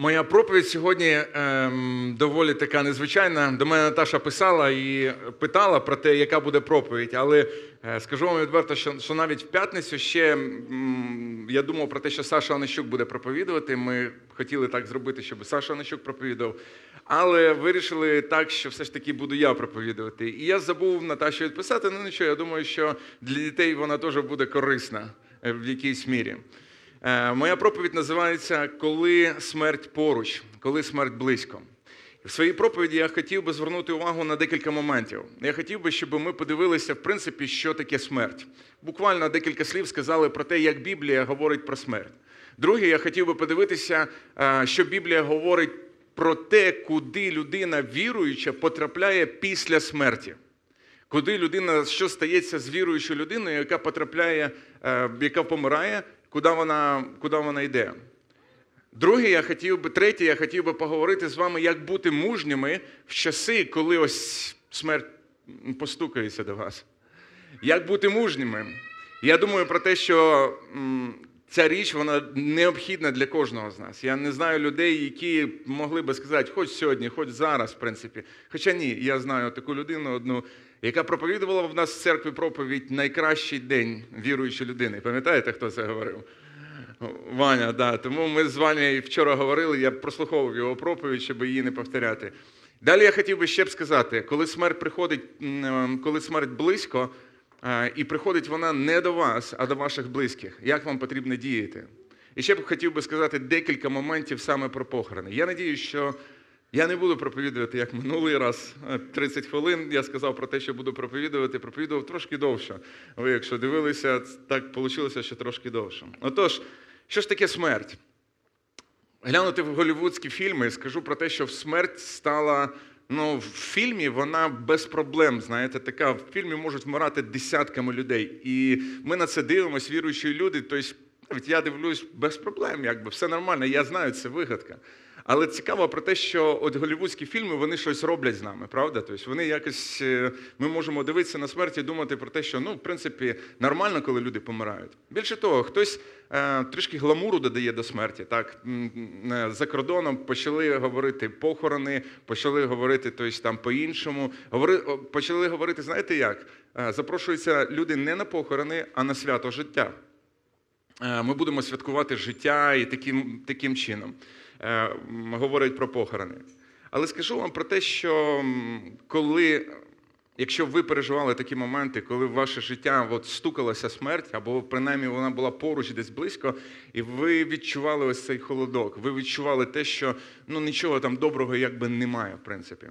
Моя проповідь сьогодні ем, доволі така незвичайна. До мене Наташа писала і питала про те, яка буде проповідь. Але е, скажу вам відверто, що, що навіть в п'ятницю ще м, я думав про те, що Саша Онищук буде проповідувати. Ми хотіли так зробити, щоб Саша Онищук проповідав. Але вирішили так, що все ж таки буду я проповідувати. І я забув Наташі відписати. Ну нічого, я думаю, що для дітей вона теж буде корисна е, в якійсь мірі. Е, Моя проповідь називається Коли смерть поруч, коли смерть близько. В своїй проповіді я хотів би звернути увагу на декілька моментів. Я хотів би, щоб ми подивилися, в принципі, що таке смерть. Буквально декілька слів сказали про те, як Біблія говорить про смерть. Друге, я хотів би подивитися, е, що Біблія говорить про те, куди людина віруюча потрапляє після смерті. Куди людина, що стається з віруючою людиною, яка потрапляє, е, яка помирає, куди вона, куди вона йде. Друге, я хотів би, третє, я хотів би поговорити з вами, як бути мужніми в часи, коли ось смерть постукається до вас. Як бути мужніми? Я думаю про те, що ця річ вона необхідна для кожного з нас. Я не знаю людей, які могли би сказати, хоч сьогодні, хоч зараз, в принципі. Хоча ні, я знаю таку людину одну, яка проповідувала в нас в церкві проповідь найкращий день віруючої людини. Пам'ятаєте, хто це говорив? Ваня, да. Тому ми з Ванею вчора говорили, я прослуховував його проповідь, щоб її не повторяти. Далі я хотів би ще б сказати, коли смерть приходить, коли смерть близько, е, і приходить вона не до вас, а до ваших близьких, як вам потрібно діяти? І ще б хотів би сказати декілька моментів саме про похорони. Я надіюсь, що я не буду проповідувати як минулий раз. е, 30 хвилин я сказав про те, що буду проповідувати. Проповідував трошки довше. Ви, якщо дивилися, так вийшло, що трошки довше. Отож, що ж таке смерть? Глянути в голівудські фільми скажу про те, що смерть стала. Ну, в фільмі вона без проблем, знаєте, така в фільмі можуть вмирати десятками людей. І ми на це дивимося, віруючі люди. Тобто, я дивлюсь без проблем, якби все нормально, я знаю, це вигадка. Але цікаво про те, що от голівудські фільми вони щось роблять з нами, правда? Тобто вони якось е, ми можемо дивитися на смерть і думати про те, що ну, в принципі, нормально, коли люди помирають. Більше того, хтось е, трішки гламуру додає до смерті. Так е, за кордоном почали говорити похорони, почали говорити тобто, там по-іншому. Говори, почали говорити, знаєте як? Е, запрошуються люди не на похорони, а на свято життя. Ми будемо святкувати життя і таким, таким чином е, м, говорять про похорони. Але скажу вам про те, що коли, якщо ви переживали такі моменти, коли в ваше життя от стукалася смерть, або принаймні вона була поруч десь близько, і ви відчували ось цей холодок, ви відчували те, що ну, нічого там доброго якби немає, в принципі.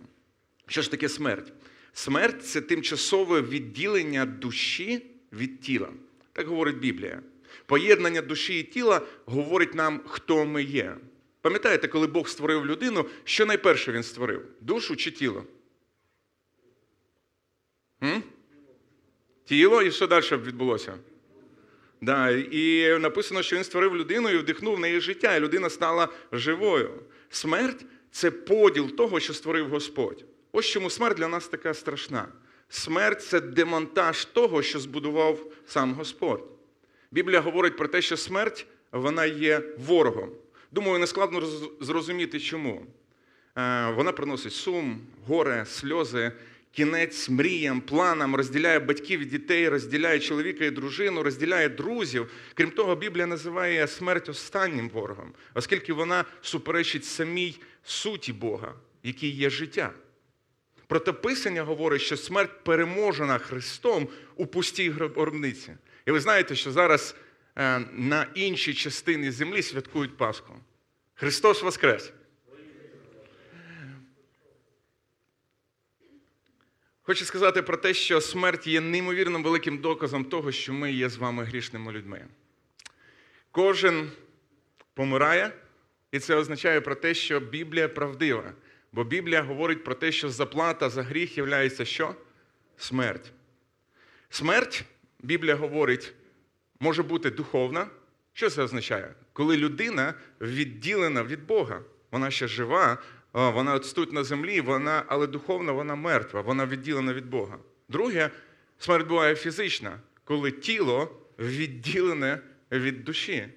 Що ж таке смерть? Смерть це тимчасове відділення душі від тіла. Так говорить Біблія. Поєднання душі і тіла говорить нам, хто ми є. Пам'ятаєте, коли Бог створив людину, що найперше він створив? Душу чи тіло? М? Тіло, і що далі відбулося? Да, і написано, що він створив людину і вдихнув в неї життя, і людина стала живою. Смерть це поділ того, що створив Господь. Ось чому смерть для нас така страшна. Смерть це демонтаж того, що збудував сам Господь. Біблія говорить про те, що смерть вона є ворогом. Думаю, не складно зрозуміти, чому. Е, Вона приносить сум, горе, сльози, кінець мріям, планам, розділяє батьків і дітей, розділяє чоловіка і дружину, розділяє друзів. Крім того, Біблія називає смерть останнім ворогом, оскільки вона суперечить самій суті Бога, який є життя. Проте Писання говорить, що смерть переможена Христом у пустій гробниці. І ви знаєте, що зараз на іншій частині землі святкують Пасху. Христос Воскрес! Хочу сказати про те, що смерть є неймовірно великим доказом того, що ми є з вами грішними людьми. Кожен помирає, і це означає про те, що Біблія правдива. Бо Біблія говорить про те, що заплата за гріх є що? Смерть. Смерть, Біблія говорить, може бути духовна. Що це означає? Коли людина відділена від Бога, вона ще жива, вона от на землі, вона, але духовно вона мертва, вона відділена від Бога. Друге, смерть буває фізична, коли тіло відділене від душі.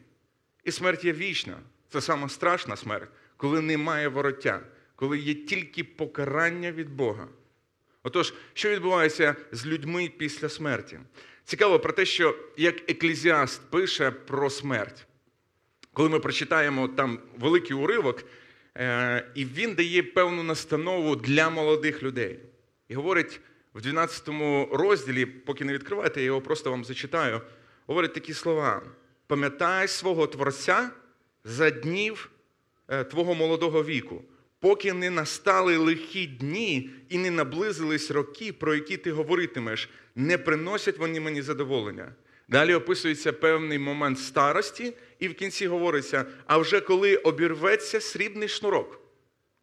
І смерть є вічна. Це сама страшна смерть, коли немає вороття, коли є тільки покарання від Бога. Отож, що відбувається з людьми після смерті? Цікаво про те, що як еклезіаст пише про смерть. Коли ми прочитаємо там великий уривок, е, і він дає певну настанову для молодих людей. І говорить в 12 розділі, поки не відкривайте, я його просто вам зачитаю, говорить такі слова: пам'ятай свого Творця за днів е, твого молодого віку, поки не настали лихі дні і не наблизились роки, про які ти говоритимеш, не приносять вони мені задоволення. Далі описується певний момент старості, і в кінці говориться: а вже коли обірветься срібний шнурок,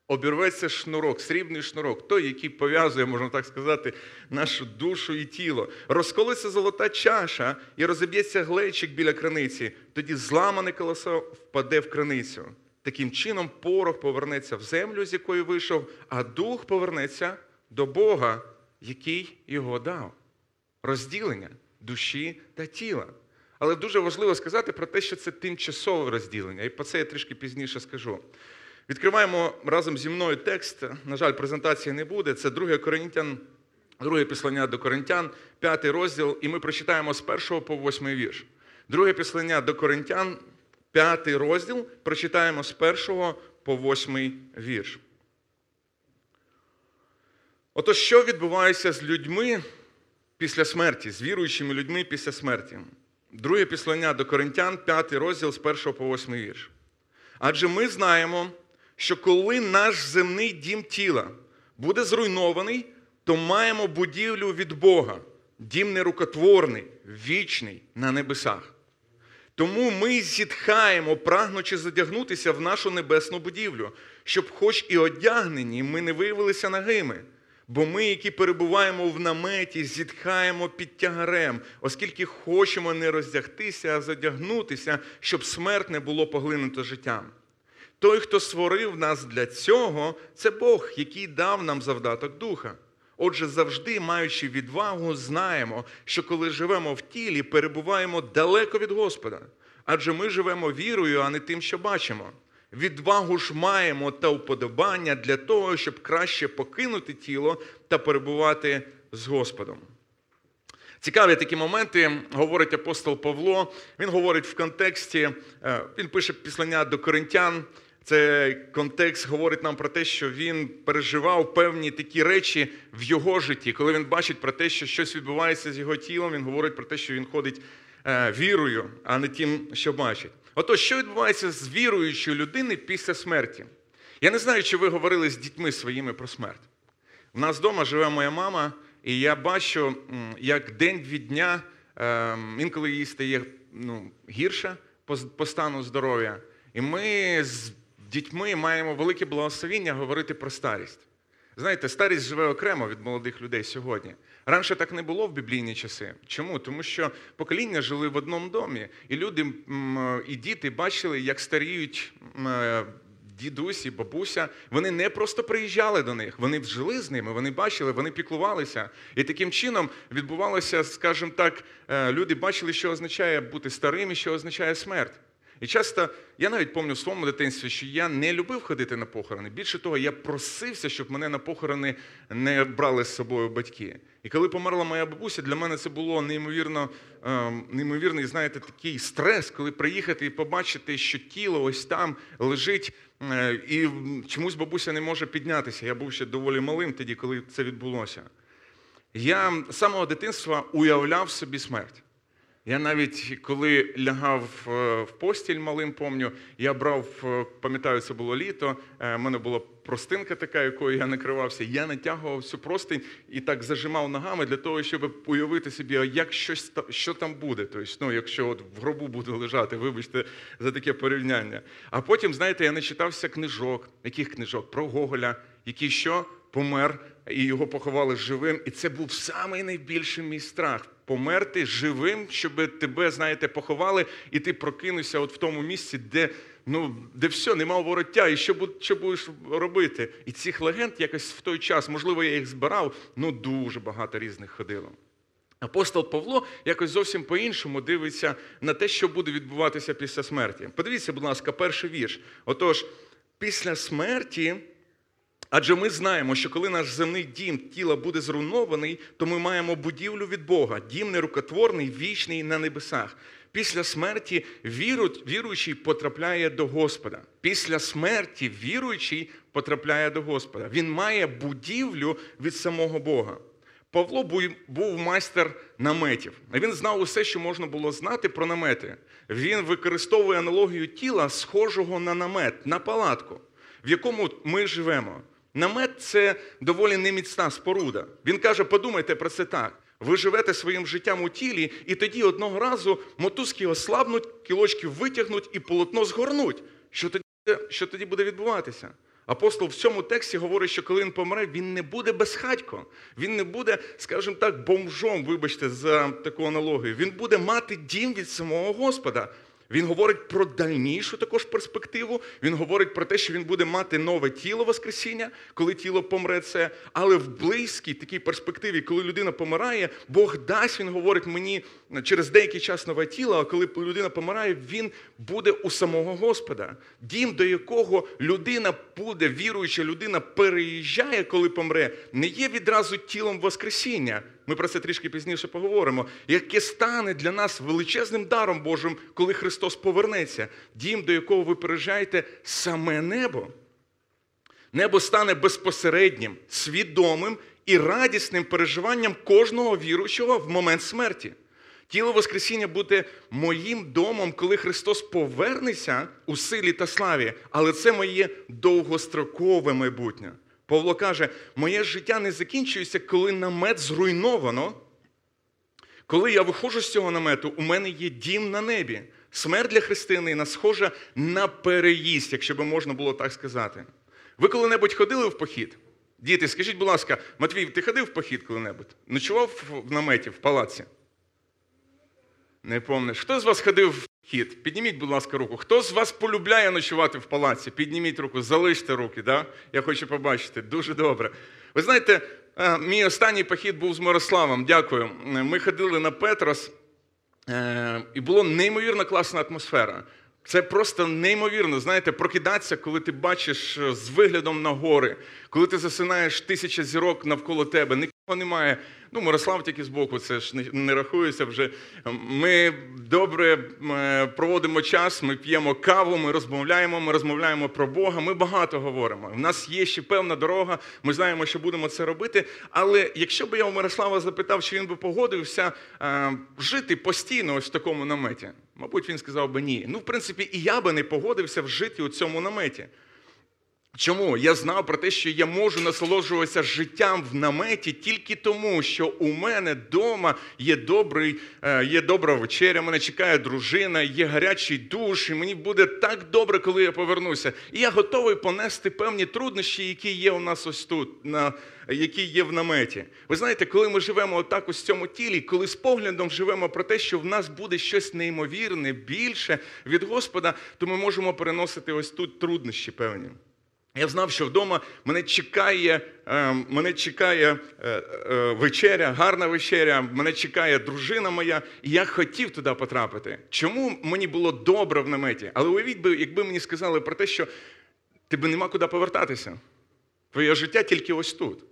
обірветься шнурок, срібний шнурок, той, який пов'язує, можна так сказати, нашу душу і тіло, розколиться золота чаша і розіб'ється глечик біля краниці, тоді зламане колесо впаде в краницю. Таким чином, порох повернеться в землю, з якої вийшов, а дух повернеться до Бога, який його дав. Розділення душі та тіла. Але дуже важливо сказати про те, що це тимчасове розділення, і про це я трішки пізніше скажу. Відкриваємо разом зі мною текст. На жаль, презентації не буде. Це 2 Коринтян, друге післання до Коринтян, п'ятий розділ, і ми прочитаємо з 1 по 8 вірш. Друге післання до Коринтян, п'ятий розділ, прочитаємо з 1 по 8 вірш. Отож, що відбувається з людьми після смерті, з віруючими людьми після смерті? Друге післання до Коринтян, п'ятий розділ з 1 по 8 вірш. Адже ми знаємо, що коли наш земний дім тіла буде зруйнований, то маємо будівлю від Бога, дім нерукотворний, вічний на небесах. Тому ми зітхаємо, прагнучи задягнутися в нашу небесну будівлю, щоб, хоч і одягнені, ми не виявилися нагими. Бо ми, які перебуваємо в наметі, зітхаємо під тягарем, оскільки хочемо не роздягтися, а задягнутися, щоб смерть не було поглинуто життям. Той, хто створив нас для цього, це Бог, який дав нам завдаток духа. Отже, завжди, маючи відвагу, знаємо, що коли живемо в тілі, перебуваємо далеко від Господа. Адже ми живемо вірою, а не тим, що бачимо. Відвагу ж маємо та уподобання для того, щоб краще покинути тіло та перебувати з Господом. Цікаві такі моменти, говорить апостол Павло. Він говорить в контексті, е, він пише післання до коринтян. Цей контекст говорить нам про те, що він переживав певні такі речі в його житті. Коли він бачить про те, що щось відбувається з його тілом, він говорить про те, що він ходить е, вірою, а не тим, що бачить. Отож, що відбувається з віруючою людиною після смерті? Я не знаю, чи ви говорили з дітьми своїми про смерть. У нас вдома живе моя мама, і я бачу, як день від дня ем, інколи їй стає ну, гірше по стану здоров'я. І ми з дітьми маємо велике благословіння говорити про старість. Знаєте, старість живе окремо від молодих людей сьогодні. Раніше так не було в біблійні часи. Чому? Тому що покоління жили в одному домі, і люди і діти бачили, як старіють е, дідусь і бабуся. Вони не просто приїжджали до них, вони жили з ними, вони бачили, вони піклувалися. І таким чином відбувалося, скажімо так, е, люди бачили, що означає бути старим і що означає смерть. І часто я навіть пам'ятаю в своєму дитинстві, що я не любив ходити на похорони. Більше того, я просився, щоб мене на похорони не брали з собою батьки. І коли померла моя бабуся, для мене це було неймовірно, ем, неймовірний, знаєте, такий стрес, коли приїхати і побачити, що тіло ось там лежить, е, і чомусь бабуся не може піднятися. Я був ще доволі малим тоді, коли це відбулося. Я з самого дитинства уявляв собі смерть. Я навіть коли лягав е, в постіль малим, помню, я брав, е, пам'ятаю, це було літо. в мене була простинка така, якою я накривався. Я натягував цю простинь і так зажимав ногами для того, щоб уявити собі, як щось що там буде. Тобто, ну, якщо от в гробу буду лежати, вибачте за таке порівняння. А потім, знаєте, я начитався книжок, яких книжок про Гоголя, який що помер, і його поховали живим. І це був самий найбільший мій страх померти живим, щоб тебе, знаєте, поховали, і ти прокинувся от в тому місці, де ну, де все, нема вороття, і що що будеш робити? І цих легенд якось в той час, можливо, я їх збирав, ну дуже багато різних ходило. Апостол Павло якось зовсім по-іншому дивиться на те, що буде відбуватися після смерті. Подивіться, будь ласка, перший вірш. Отож, після смерті. Адже ми знаємо, що коли наш земний дім тіла буде зруйнований, то ми маємо будівлю від Бога, дім нерукотворний, вічний на небесах. Після смерті віруючий потрапляє до Господа. Після смерті віруючий потрапляє до Господа. Він має будівлю від самого Бога. Павло був майстер наметів. Він знав усе, що можна було знати про намети. Він використовує аналогію тіла, схожого на намет, на палатку, в якому ми живемо. Намет це доволі неміцна споруда. Він каже: подумайте про це так. Ви живете своїм життям у тілі, і тоді одного разу мотузки ослабнуть, кілочки витягнуть і полотно згорнуть. Що тоді, що тоді буде відбуватися? Апостол в цьому тексті говорить, що коли він помре, він не буде безхатько. Він не буде, скажімо так, бомжом, вибачте, за таку аналогію. Він буде мати дім від самого Господа. Він говорить про дальнішу також перспективу. Він говорить про те, що він буде мати нове тіло Воскресіння, коли тіло помре це. Але в близькій такій перспективі, коли людина помирає, Бог дасть, він говорить мені через деякий час нове тіло, а коли людина помирає, він буде у самого Господа. Дім, до якого людина буде, віруюча людина переїжджає, коли помре, не є відразу тілом Воскресіння. Ми про це трішки пізніше поговоримо, яке стане для нас величезним даром Божим, коли Христос повернеться. Дім, до якого ви переїжджаєте, саме небо. Небо стане безпосереднім, свідомим і радісним переживанням кожного віруючого в момент смерті. Тіло Воскресіння буде моїм домом, коли Христос повернеться у силі та славі, але це моє довгострокове майбутнє. Павло каже: моє життя не закінчується, коли намет зруйновано. Коли я виходжу з цього намету, у мене є дім на небі. Смерть для християнина схожа на переїзд, якщо би можна було так сказати. Ви коли-небудь ходили в похід? Діти, скажіть, будь ласка, Матвій, ти ходив в похід коли-небудь? Ночував в наметі, в палаці? Не помниш. Хто з вас ходив в похід? Підніміть, будь ласка, руку. Хто з вас полюбляє ночувати в палаці? Підніміть руку, залиште руки, да? я хочу побачити. Дуже добре. Ви знаєте, е, мій останній похід був з Мирославом. Дякую. Ми ходили на Петрос, е, і була неймовірно класна атмосфера. Це просто неймовірно, знаєте, прокидатися, коли ти бачиш е, з виглядом на гори, коли ти засинаєш тисяча зірок навколо тебе, нікого немає. Ну, Мирослав тільки збоку, це ж не, не рахується вже. Ми добре е, проводимо час, ми п'ємо каву, ми розмовляємо, ми розмовляємо про Бога, ми багато говоримо. У нас є ще певна дорога, ми знаємо, що будемо це робити. Але якщо б я у Мирослава запитав, чи він би погодився е, жити постійно ось в такому наметі, мабуть, він сказав би ні. Ну, в принципі, і я би не погодився вжити у цьому наметі. Чому? Я знав про те, що я можу насолоджуватися життям в наметі тільки тому, що у мене вдома є добрий, е, є добра вечеря, мене чекає дружина, є гарячий душ, і мені буде так добре, коли я повернуся. І я готовий понести певні труднощі, які є у нас ось тут, на, які є в наметі. Ви знаєте, коли ми живемо отак ось в цьому тілі, коли з поглядом живемо про те, що в нас буде щось неймовірне, більше від Господа, то ми можемо переносити ось тут труднощі певні. Я знав, що вдома мене чекає, е, мене чекає е, е, вечеря, гарна вечеря, мене чекає дружина моя, і я хотів туди потрапити. Чому мені було добре в наметі? Але уявіть би, якби мені сказали про те, що тебе нема куди повертатися. Твоє життя тільки ось тут.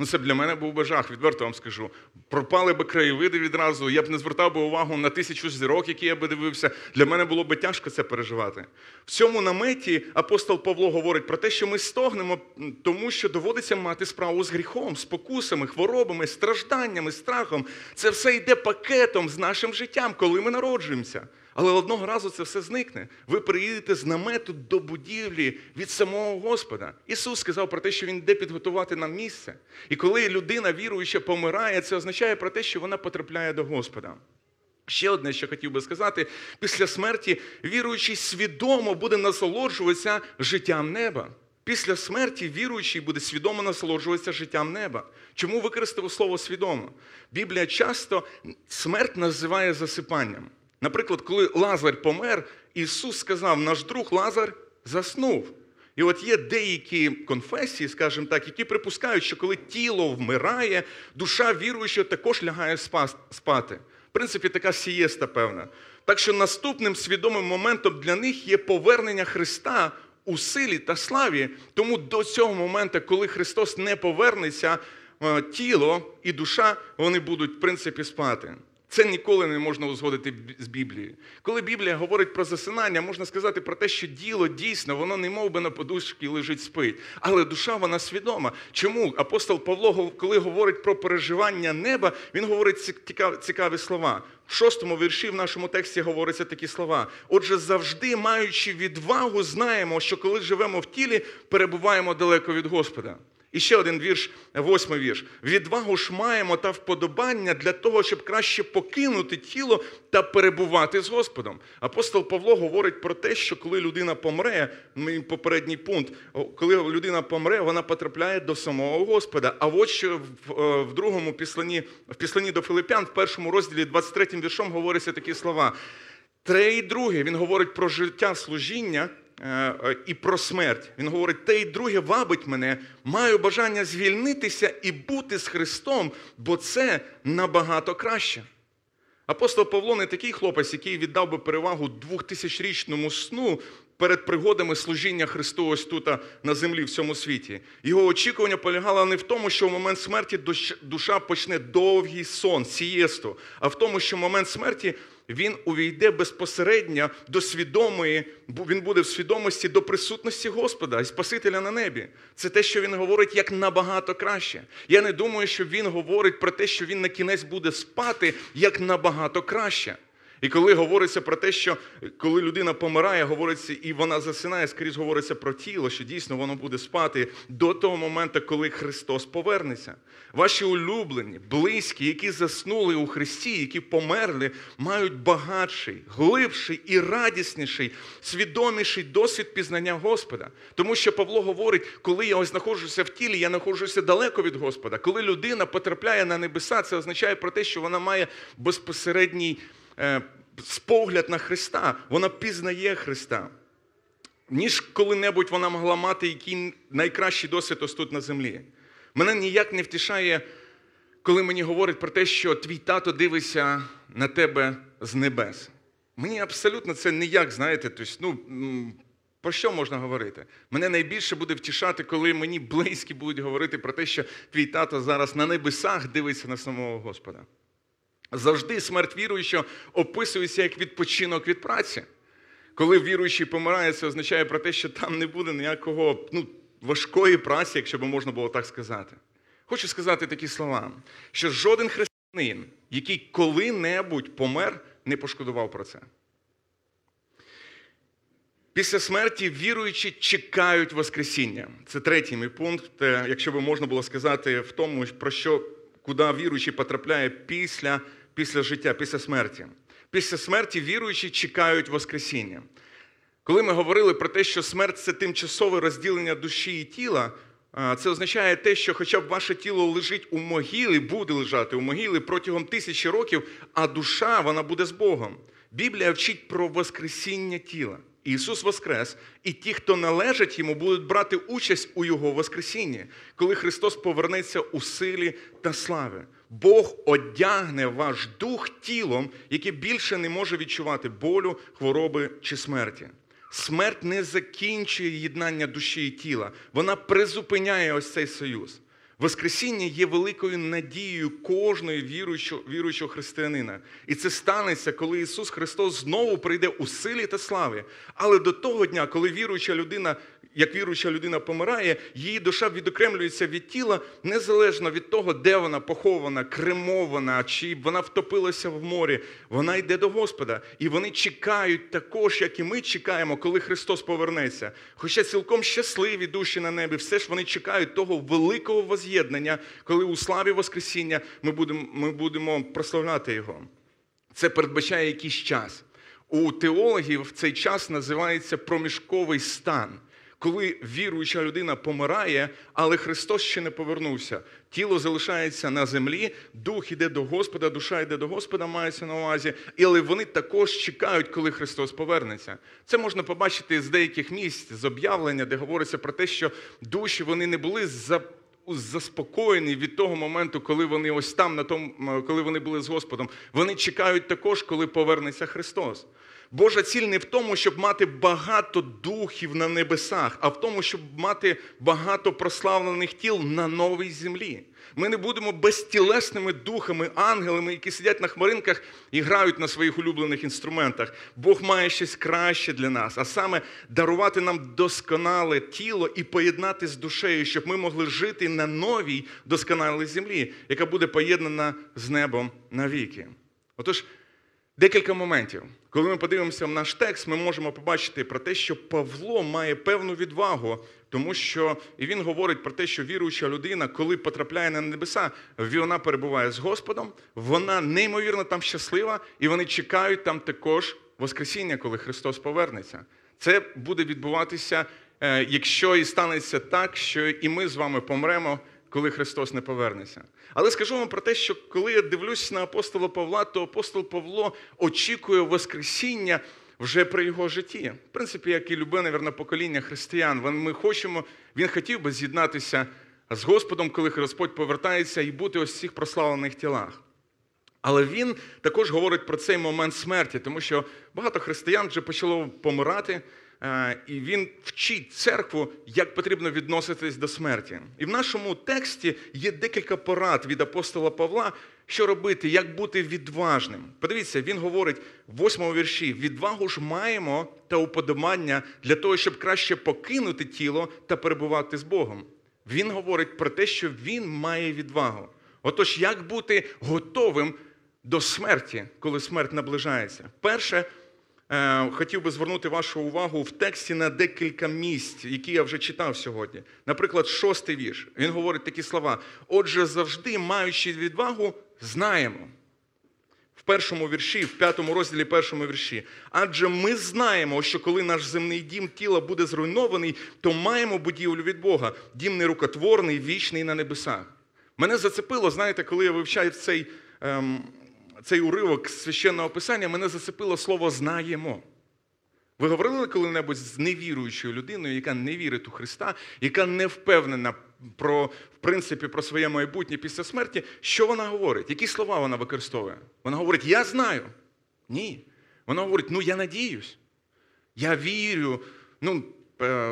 Ну, це б для мене був би жах, відверто вам скажу. Пропали би краєвиди відразу, я б не звертав би увагу на тисячу зірок, які я би дивився. Для мене було би тяжко це переживати. В цьому наметі апостол Павло говорить про те, що ми стогнемо, тому що доводиться мати справу з гріхом, спокусами, хворобами, стражданнями, страхом. Це все йде пакетом з нашим життям, коли ми народжуємося. Але одного разу це все зникне. Ви приїдете з намету до будівлі від самого Господа. Ісус сказав про те, що Він йде підготувати нам місце. І коли людина віруюча помирає, це означає про те, що вона потрапляє до Господа. Ще одне, що хотів би сказати, після смерті віруючий свідомо буде насолоджуватися життям неба. Після смерті віруючий буде свідомо насолоджуватися життям неба. Чому використав слово свідомо? Біблія часто смерть називає засипанням. Наприклад, коли Лазар помер, Ісус сказав, наш друг Лазар заснув. І от є деякі конфесії, скажімо так, які припускають, що коли тіло вмирає, душа віруючого також лягає спати. В принципі, така сієста певна. Так що наступним свідомим моментом для них є повернення Христа у силі та славі. Тому до цього моменту, коли Христос не повернеться, е, тіло і душа вони будуть в принципі спати. Це ніколи не можна узгодити з Біблією. Коли Біблія говорить про засинання, можна сказати про те, що діло дійсно, воно не мов би на подушці лежить спить. Але душа вона свідома. Чому апостол Павло, коли говорить про переживання неба, він говорить цікаві слова. В шостому вірші в нашому тексті говоряться такі слова. Отже, завжди, маючи відвагу, знаємо, що коли живемо в тілі, перебуваємо далеко від Господа. І ще один вірш, восьмий вірш. Відвагу ж маємо та вподобання для того, щоб краще покинути тіло та перебувати з Господом. Апостол Павло говорить про те, що коли людина помре, мій попередній пункт, коли людина помре, вона потрапляє до самого Господа. А от що в, е, другому післанні, в післанні до Филипян, в першому розділі, 23 віршом, говоряться такі слова. Те і друге, він говорить про життя служіння і про смерть. Він говорить, те і друге вабить мене, маю бажання звільнитися і бути з Христом, бо це набагато краще. Апостол Павло не такий хлопець, який віддав би перевагу двохтисячрічному сну перед пригодами служіння Христу ось тут на землі в цьому світі. Його очікування полягало не в тому, що в момент смерті душа почне довгий сон, сієсту, а в тому, що в момент смерті він увійде безпосередньо до свідомої, він буде в свідомості до присутності Господа і Спасителя на небі. Це те, що він говорить як набагато краще. Я не думаю, що він говорить про те, що він на кінець буде спати як набагато краще. І коли говориться про те, що коли людина помирає, говориться і вона засинає, скоріш говориться про тіло, що дійсно воно буде спати до того моменту, коли Христос повернеться. Ваші улюблені, близькі, які заснули у Христі, які померли, мають багатший, глибший і радісніший, свідоміший досвід пізнання Господа. Тому що Павло говорить, коли я ось знаходжуся в тілі, я знаходжуся далеко від Господа. Коли людина потрапляє на небеса, це означає про те, що вона має безпосередній спогляд на Христа, вона пізнає Христа. Ніж коли-небудь вона могла мати який найкращий досвід ось тут на землі. Мене ніяк не втішає, коли мені говорять про те, що твій тато дивиться на тебе з небес. Мені абсолютно це ніяк, знаєте, тобто, ну, про що можна говорити? Мене найбільше буде втішати, коли мені близькі будуть говорити про те, що твій тато зараз на небесах дивиться на самого Господа. Завжди смерть віруючого описується як відпочинок від праці. Коли віруючий помирає, це означає про те, що там не буде ніякого ну, важкої праці, якщо б можна було так сказати. Хочу сказати такі слова, що жоден християнин, який коли-небудь помер, не пошкодував про це. Після смерті віруючі чекають Воскресіння. Це третій мій пункт, якщо би можна було сказати, в тому, про що, куди віруючий потрапляє після, після життя, після смерті. Після смерті віруючі чекають Воскресіння. Коли ми говорили про те, що смерть це тимчасове розділення душі і тіла, це означає те, що хоча б ваше тіло лежить у могилі, буде лежати у могилі протягом тисячі років, а душа вона буде з Богом. Біблія вчить про Воскресіння тіла. Ісус Воскрес, і ті, хто належать йому, будуть брати участь у Його Воскресінні, коли Христос повернеться у силі та слави. Бог одягне ваш дух тілом, яке більше не може відчувати болю, хвороби чи смерті. Смерть не закінчує єднання душі і тіла, вона призупиняє ось цей союз. Воскресіння є великою надією кожної віруючого, віруючого християнина. І це станеться, коли Ісус Христос знову прийде у силі та славі. Але до того дня, коли віруюча людина, як віруюча людина помирає, її душа відокремлюється від тіла незалежно від того, де вона похована, кремована, чи вона втопилася в морі. Вона йде до Господа. І вони чекають також, як і ми чекаємо, коли Христос повернеться. Хоча цілком щасливі душі на небі, все ж вони чекають того великого воз'єднання, коли у славі Воскресіння ми будемо, ми будемо прославляти Його. Це передбачає якийсь час. У теологів цей час називається проміжковий стан. Коли віруюча людина помирає, але Христос ще не повернувся. Тіло залишається на землі, дух іде до Господа, душа йде до Господа, мається на увазі, але вони також чекають, коли Христос повернеться. Це можна побачити з деяких місць, з об'явлення, де говориться про те, що душі вони не були за заспокоєні від того моменту, коли вони ось там, на тому, коли вони були з Господом. Вони чекають також, коли повернеться Христос. Божа ціль не в тому, щоб мати багато духів на небесах, а в тому, щоб мати багато прославлених тіл на новій землі. Ми не будемо безтілесними духами, ангелами, які сидять на хмаринках і грають на своїх улюблених інструментах. Бог має щось краще для нас, а саме дарувати нам досконале тіло і поєднати з душею, щоб ми могли жити на новій досконалій землі, яка буде поєднана з небом навіки. Отож, Декілька моментів. Коли ми подивимося в наш текст, ми можемо побачити про те, що Павло має певну відвагу, тому що і він говорить про те, що віруюча людина, коли потрапляє на небеса, вона перебуває з Господом, вона неймовірно там щаслива, і вони чекають там також Воскресіння, коли Христос повернеться. Це буде відбуватися, е, якщо і станеться так, що і ми з вами помремо коли Христос не повернеться. Але скажу вам про те, що коли я дивлюсь на апостола Павла, то апостол Павло очікує Воскресіння вже при його житті. В принципі, як і любе, навірно, покоління християн. Ми хочемо, він хотів би з'єднатися з Господом, коли Господь повертається і бути ось в цих прославлених тілах. Але він також говорить про цей момент смерті, тому що багато християн вже почало помирати. Е, і він вчить церкву, як потрібно відноситись до смерті. І в нашому тексті є декілька порад від апостола Павла, що робити, як бути відважним. Подивіться, він говорить в восьмому вірші: відвагу ж маємо та уподобання для того, щоб краще покинути тіло та перебувати з Богом. Він говорить про те, що він має відвагу. Отож, як бути готовим до смерті, коли смерть наближається? Перше. Е, хотів би звернути вашу увагу в тексті на декілька місць, які я вже читав сьогодні. Наприклад, шостий вірш. Він говорить такі слова: отже, завжди, маючи відвагу, знаємо. В першому вірші, в п'ятому розділі першому вірші. Адже ми знаємо, що коли наш земний дім тіла буде зруйнований, то маємо будівлю від Бога, дім нерукотворний, вічний на небесах. Мене зацепило, знаєте, коли я вивчаю цей ем, цей уривок священного писання мене зацепило слово знаємо. Ви говорили коли-небудь з невіруючою людиною, яка не вірить у Христа, яка не впевнена про, в принципі, про своє майбутнє після смерті, що вона говорить? Які слова вона використовує? Вона говорить, я знаю. Ні. Вона говорить, ну я надіюсь. Я вірю. Ну,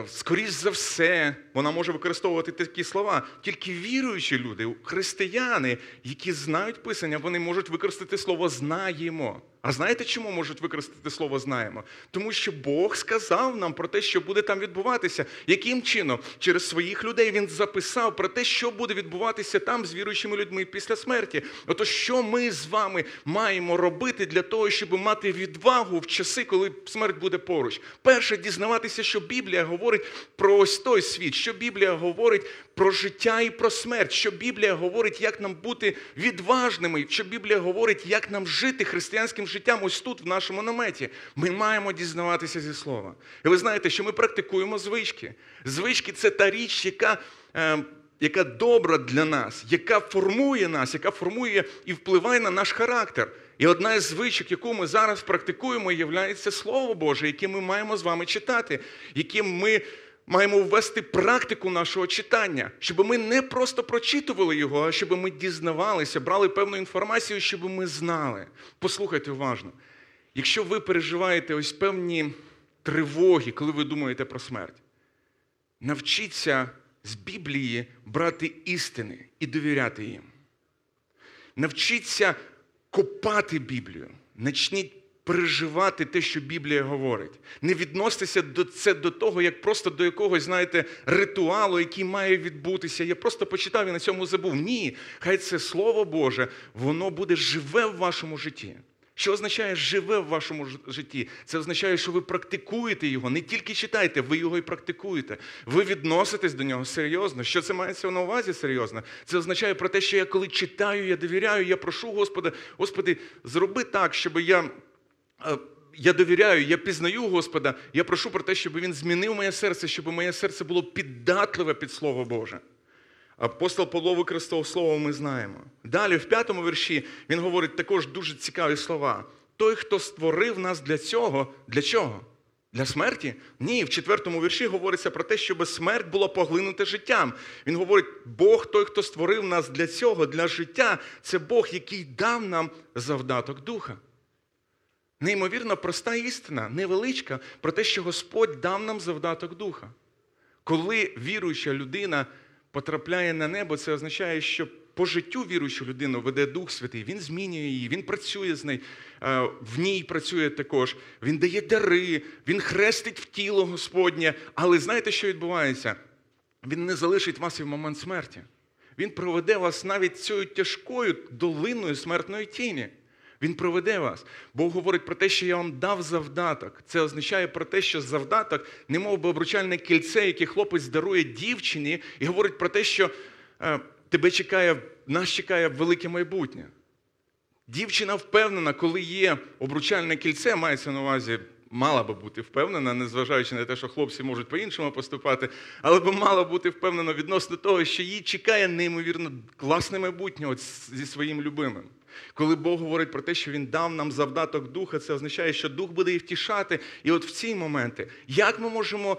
скоріш за все, вона може використовувати такі слова. Тільки віруючі люди, християни, які знають писання, вони можуть використати слово знаємо. А знаєте, чому можуть використати слово знаємо? Тому що Бог сказав нам про те, що буде там відбуватися. Яким чином? Через своїх людей він записав про те, що буде відбуватися там з віруючими людьми після смерті. Ото що ми з вами маємо робити для того, щоб мати відвагу в часи, коли смерть буде поруч? Перше, дізнаватися, що Біблія говорить про ось той світ, що Біблія говорить про життя і про смерть, що Біблія говорить, як нам бути відважними, що Біблія говорить, як нам жити християнським життям ось тут, в нашому наметі. Ми маємо дізнаватися зі слова. І ви знаєте, що ми практикуємо звички. Звички це та річ, яка. Е, яка добра для нас, яка формує нас, яка формує і впливає на наш характер. І одна із звичок, яку ми зараз практикуємо, є Слово Боже, яке ми маємо з вами читати, яким ми маємо ввести практику нашого читання, щоб ми не просто прочитували його, а щоб ми дізнавалися, брали певну інформацію, щоб ми знали. Послухайте уважно. Якщо ви переживаєте ось певні тривоги, коли ви думаєте про смерть, навчіться з Біблії брати істини і довіряти їм. Навчіться копати Біблію. Начніть переживати те, що Біблія говорить. Не відноситися до це до того, як просто до якогось, знаєте, ритуалу, який має відбутися. Я просто почитав і на цьому забув. Ні, хай це Слово Боже, воно буде живе в вашому житті. Що означає живе в вашому житті? Це означає, що ви практикуєте його, не тільки читаєте, ви його і практикуєте. Ви відноситесь до нього серйозно. Що це мається на увазі серйозно? Це означає про те, що я коли читаю, я довіряю, я прошу Господа, Господи, зроби так, щоб я я довіряю, я пізнаю Господа, я прошу про те, щоб Він змінив моє серце, щоб моє серце було піддатливе під Слово Боже. Апостол Павло використовував слово, ми знаємо. Далі, в п'ятому вірші, він говорить також дуже цікаві слова. Той, хто створив нас для цього, для чого? Для смерті? Ні, в четвертому вірші говориться про те, щоб смерть була поглинута життям. Він говорить, Бог, той, хто створив нас для цього, для життя, це Бог, який дав нам завдаток духа. Неймовірно проста істина, невеличка, про те, що Господь дав нам завдаток духа. Коли віруюча людина потрапляє на небо, це означає, що по життю віруючу людину веде Дух Святий, він змінює її, він працює з нею, е, в ній працює також. Він дає дари, він хрестить в тіло Господнє. Але знаєте, що відбувається? Він не залишить вас і в момент смерті. Він проведе вас навіть цією тяжкою долиною смертної тіні. Він проведе вас. Бог говорить про те, що я вам дав завдаток. Це означає про те, що завдаток, не мов би обручальне кільце, яке хлопець дарує дівчині, і говорить про те, що е, тебе чекає, нас чекає велике майбутнє. Дівчина впевнена, коли є обручальне кільце, мається на увазі, мала би бути впевнена, незважаючи на те, що хлопці можуть по-іншому поступати, але би мала бути впевнена відносно того, що їй чекає неймовірно класне майбутнє от зі своїм любимим. Коли Бог говорить про те, що Він дав нам завдаток духа, це означає, що дух буде їх втішати. І от в ці моменти, як ми можемо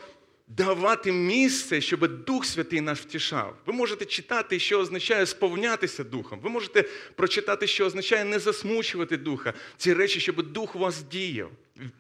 давати місце, щоб Дух Святий нас втішав. Ви можете читати, що означає сповнятися Духом. Ви можете прочитати, що означає не засмучувати Духа. Ці речі, щоб Дух вас діяв.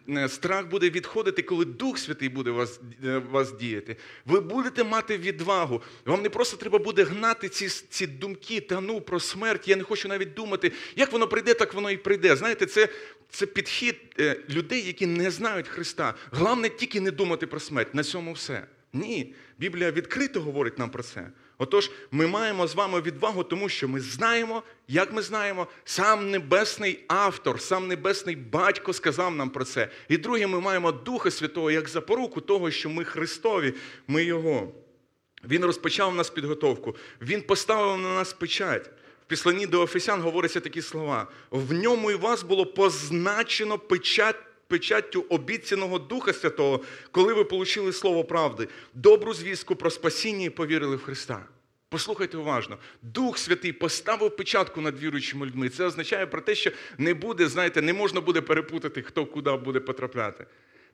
Е, Страх буде відходити, коли Дух Святий буде вас, е, вас діяти. Ви будете мати відвагу. Вам не просто треба буде гнати ці, ці думки, та ну про смерть. Я не хочу навіть думати, як воно прийде, так воно і прийде. Знаєте, це, це підхід е, людей, які не знають Христа. Головне тільки не думати про смерть. На цьому все. Ні, Біблія відкрито говорить нам про це. Отож, ми маємо з вами відвагу, тому що ми знаємо, як ми знаємо, сам небесний автор, сам небесний батько сказав нам про це. І друге, ми маємо Духа Святого як запоруку того, що ми Христові, ми Його. Він розпочав нас підготовку, Він поставив на нас печать. В післанні до Офесян говоряться такі слова: в ньому і вас було позначено печать. Печаттю обіцяного Духа Святого, коли ви получили слово правди, добру звістку про спасіння і повірили в Христа. Послухайте уважно, Дух Святий поставив печатку над віруючими людьми. Це означає про те, що не буде, знаєте, не можна буде перепутати, хто куди буде потрапляти.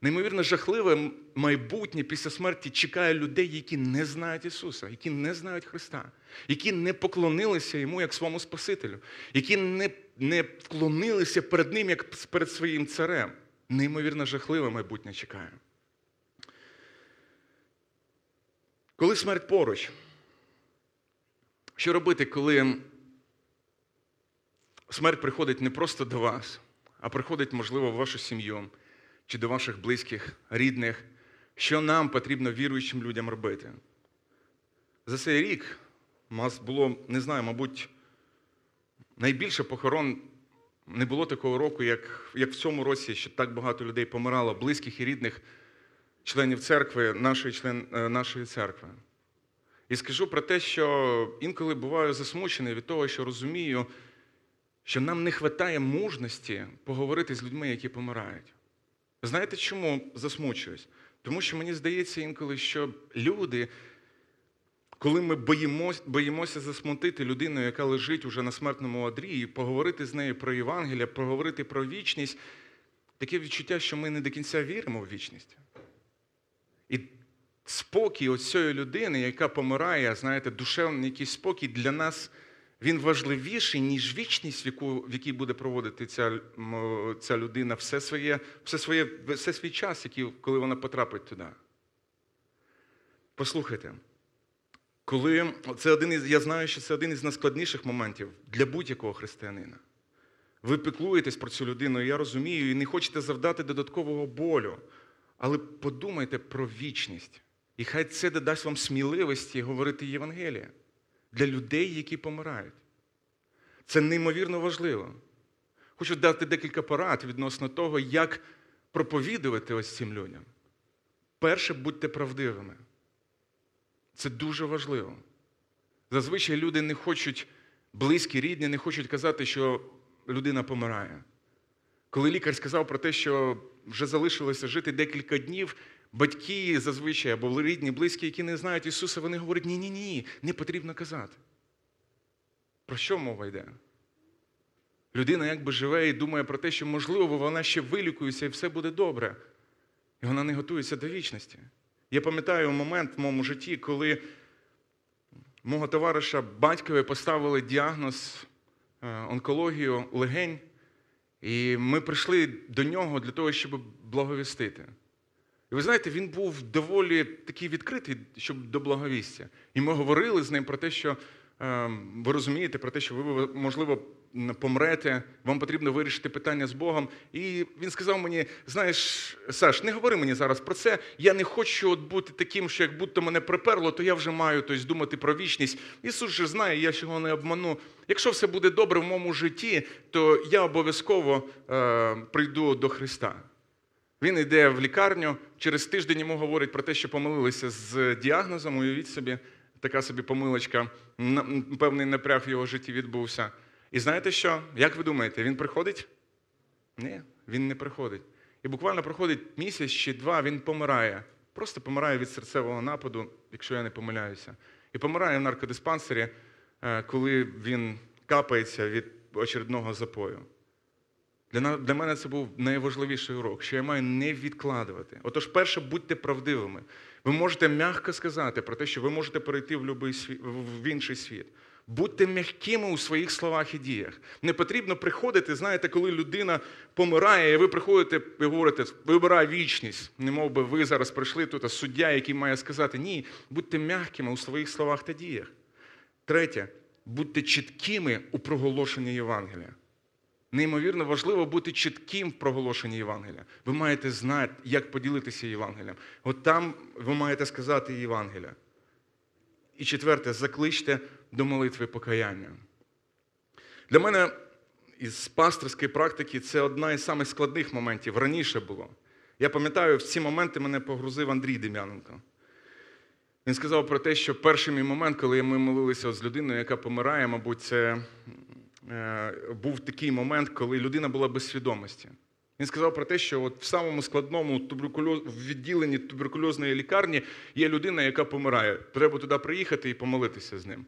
Неймовірно, жахливе майбутнє після смерті чекає людей, які не знають Ісуса, які не знають Христа, які не поклонилися Йому як своєму Спасителю, які не, не вклонилися перед Ним як перед своїм царем. Неймовірно, жахливе майбутнє чекає. Коли смерть поруч, що робити, коли смерть приходить не просто до вас, а приходить, можливо, в вашу сім'ю чи до ваших близьких, рідних, що нам потрібно віруючим людям робити? За цей рік у нас було, не знаю, мабуть, найбільше похорон не було такого року, як, як в цьому році, що так багато людей помирало, близьких і рідних членів церкви, нашої, член, е, нашої церкви. І скажу про те, що інколи буваю засмучений від того, що розумію, що нам не вистачає мужності поговорити з людьми, які помирають. Знаєте, чому засмучуюсь? Тому що мені здається інколи, що люди, коли ми боїмося, боїмося засмутити людину, яка лежить уже на смертному одрі, і поговорити з нею про Євангелія, поговорити про вічність, таке відчуття, що ми не до кінця віримо в вічність. І спокій ось цієї людини, яка помирає, знаєте, душевний якийсь спокій для нас, він важливіший, ніж вічність, в, яку, в якій буде проводити ця, ця людина все, своє, все, своє, все свій час, який, коли вона потрапить туди. Послухайте, коли це один із, я знаю, що це один із найскладніших моментів для будь-якого християнина. Ви піклуєтесь про цю людину, я розумію, і не хочете завдати додаткового болю. Але подумайте про вічність. І хай це додасть вам сміливості говорити Євангелія для людей, які помирають. Це неймовірно важливо. Хочу дати декілька порад відносно того, як проповідувати ось цим людям. Перше, будьте правдивими. Це дуже важливо. Зазвичай люди не хочуть, близькі, рідні, не хочуть казати, що людина помирає. Коли лікар сказав про те, що вже залишилося жити декілька днів, батьки зазвичай або рідні, близькі, які не знають Ісуса, вони говорять, ні-ні, ні, не потрібно казати. Про що мова йде? Людина якби живе і думає про те, що, можливо, вона ще вилікується і все буде добре. І вона не готується до вічності. Я пам'ятаю момент в моєму житті, коли мого товариша батькові поставили діагноз е, онкологію легень. І ми прийшли до нього для того, щоб благовістити. І ви знаєте, він був доволі такий відкритий щоб до благовістя. І ми говорили з ним про те, що ви розумієте, про те, що ви, можливо, помрете, вам потрібно вирішити питання з Богом. І він сказав мені: знаєш, Саш, не говори мені зараз про це. Я не хочу от бути таким, що як будто мене приперло, то я вже маю тобто, думати про вічність. Ісус же знає, я ж його не обману. Якщо все буде добре в моєму житті, то я обов'язково е, прийду до Христа. Він йде в лікарню, через тиждень йому говорять про те, що помилилися з діагнозом. Уявіть собі, така собі помилочка, певний напряг в його житті відбувся. І знаєте що? Як ви думаєте, він приходить? Ні, він не приходить. І буквально проходить місяць чи два, він помирає. Просто помирає від серцевого нападу, якщо я не помиляюся. І помирає в наркодиспансері, е, коли він капається від очередного запою. Для для мене це був найважливіший урок, що я маю не відкладувати. Отож, перше, будьте правдивими. Ви можете м'яко сказати про те, що ви можете перейти в, любий світ, в інший світ. Будьте м'якими у своїх словах і діях. Не потрібно приходити, знаєте, коли людина помирає, і ви приходите і говорите, вибирай вічність. Не мов би ви зараз прийшли тут, а суддя, який має сказати ні, будьте м'якими у своїх словах та діях. Третє, будьте чіткими у проголошенні Євангелія. Неймовірно важливо бути чітким в проголошенні Євангелія. Ви маєте знати, як поділитися Євангелієм. От там ви маєте сказати Євангелія. І четверте, закличте до молитви покаяння. Для мене із пасторської практики це одна із самих складних моментів. Раніше було. Я пам'ятаю, в ці моменти мене погрузив Андрій Дем'яненко. Він сказав про те, що перший мій момент, коли ми молилися з людиною, яка помирає, мабуть, це був такий момент, коли людина була без свідомості. Він сказав про те, що от в самому складному туберкульоз... відділенні туберкульозної лікарні є людина, яка помирає. Треба туди приїхати і помолитися з ним.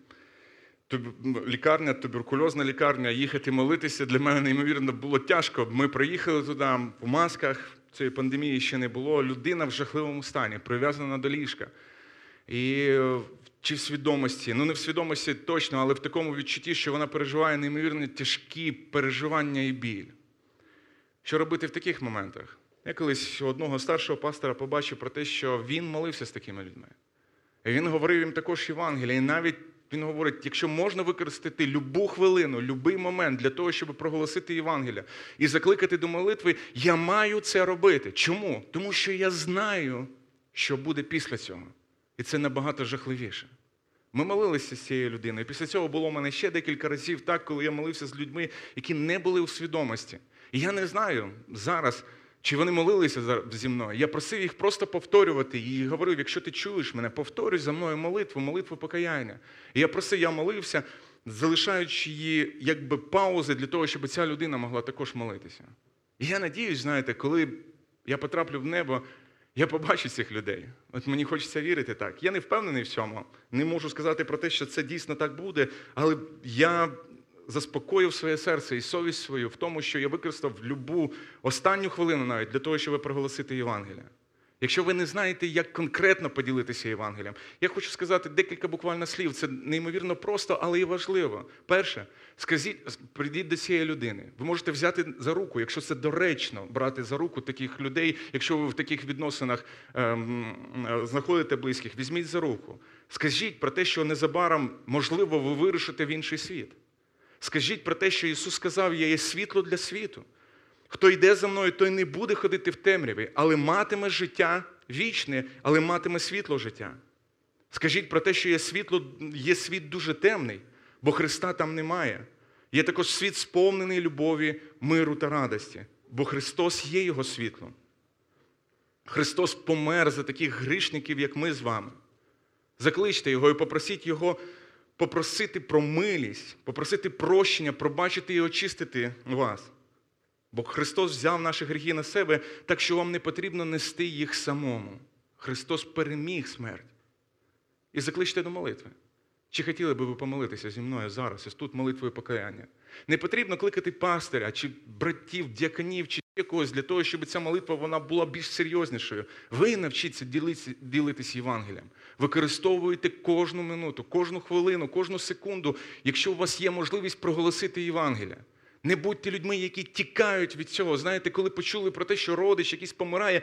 Лікарня, туберкульозна лікарня, їхати молитися для мене неймовірно було тяжко. Ми приїхали туди в масках, цієї пандемії ще не було. Людина в жахливому стані, прив'язана до ліжка. І чи в свідомості, ну не в свідомості точно, але в такому відчутті, що вона переживає неймовірно тяжкі переживання і біль. Що робити в таких моментах? Я колись одного старшого пастора побачив про те, що він молився з такими людьми. І він говорив їм також Євангелія. І навіть він говорить: якщо можна використати любу хвилину, будь-який момент для того, щоб проголосити Євангелія і закликати до молитви, я маю це робити. Чому? Тому що я знаю, що буде після цього. І це набагато жахливіше. Ми молилися з цією людиною. Після цього було у мене ще декілька разів, так, коли я молився з людьми, які не були у свідомості. І я не знаю зараз, чи вони молилися зі мною. Я просив їх просто повторювати і говорив: якщо ти чуєш мене, повторюй за мною молитву, молитву покаяння. І я просив, я молився, залишаючи її якби паузи для того, щоб ця людина могла також молитися. І я надіюсь, знаєте, коли я потраплю в небо, я побачу цих людей. От мені хочеться вірити так. Я не впевнений в цьому. Не можу сказати про те, що це дійсно так буде, але я заспокоїв своє серце і совість свою в тому, що я використав любу останню хвилину навіть для того, щоб проголосити Євангелія. Якщо ви не знаєте, як конкретно поділитися Євангелієм, я хочу сказати декілька буквально слів. Це неймовірно просто, але і важливо. Перше, скажіть, прийдіть до цієї людини. Ви можете взяти за руку, якщо це доречно брати за руку таких людей, якщо ви в таких відносинах ем, знаходите близьких, візьміть за руку. Скажіть про те, що незабаром, можливо, ви вирушите в інший світ. Скажіть про те, що Ісус сказав, я є світло для світу. Хто йде за мною, той не буде ходити в темряві, але матиме життя вічне, але матиме світло життя. Скажіть про те, що є світло, є світ дуже темний, бо Христа там немає. Є також світ сповнений любові, миру та радості, бо Христос є Його світлом. Христос помер за таких грішників, як ми з вами. Закличте Його і попросіть Його попросити про милість, попросити прощення, пробачити і очистити вас. Бо Христос взяв наші гріхи на себе, так що вам не потрібно нести їх самому. Христос переміг смерть. І закличте до молитви. Чи хотіли би ви помолитися зі мною зараз, ось тут молитвою покаяння? Не потрібно кликати пастиря, чи братів, дяканів, чи якогось для того, щоб ця молитва вона була більш серйознішою. Ви навчіться ділитися, ділитись Євангелієм. Використовуйте кожну минуту, кожну хвилину, кожну секунду, якщо у вас є можливість проголосити Євангелія. Не будьте людьми, які тікають від цього. Знаєте, коли почули про те, що родич якийсь помирає,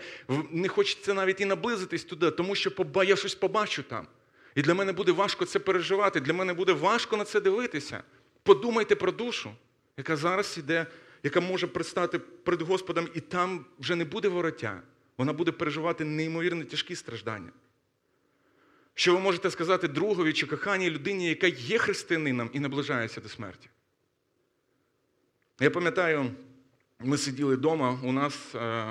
не хочеться навіть і наблизитись туди, тому що я щось побачу там. І для мене буде важко це переживати, для мене буде важко на це дивитися. Подумайте про душу, яка зараз іде, яка може предстати перед Господом, і там вже не буде вороття. Вона буде переживати неймовірно тяжкі страждання. Що ви можете сказати другові чи коханій людині, яка є християнином і наближається до смерті? Я пам'ятаю, ми сиділи вдома, у нас е,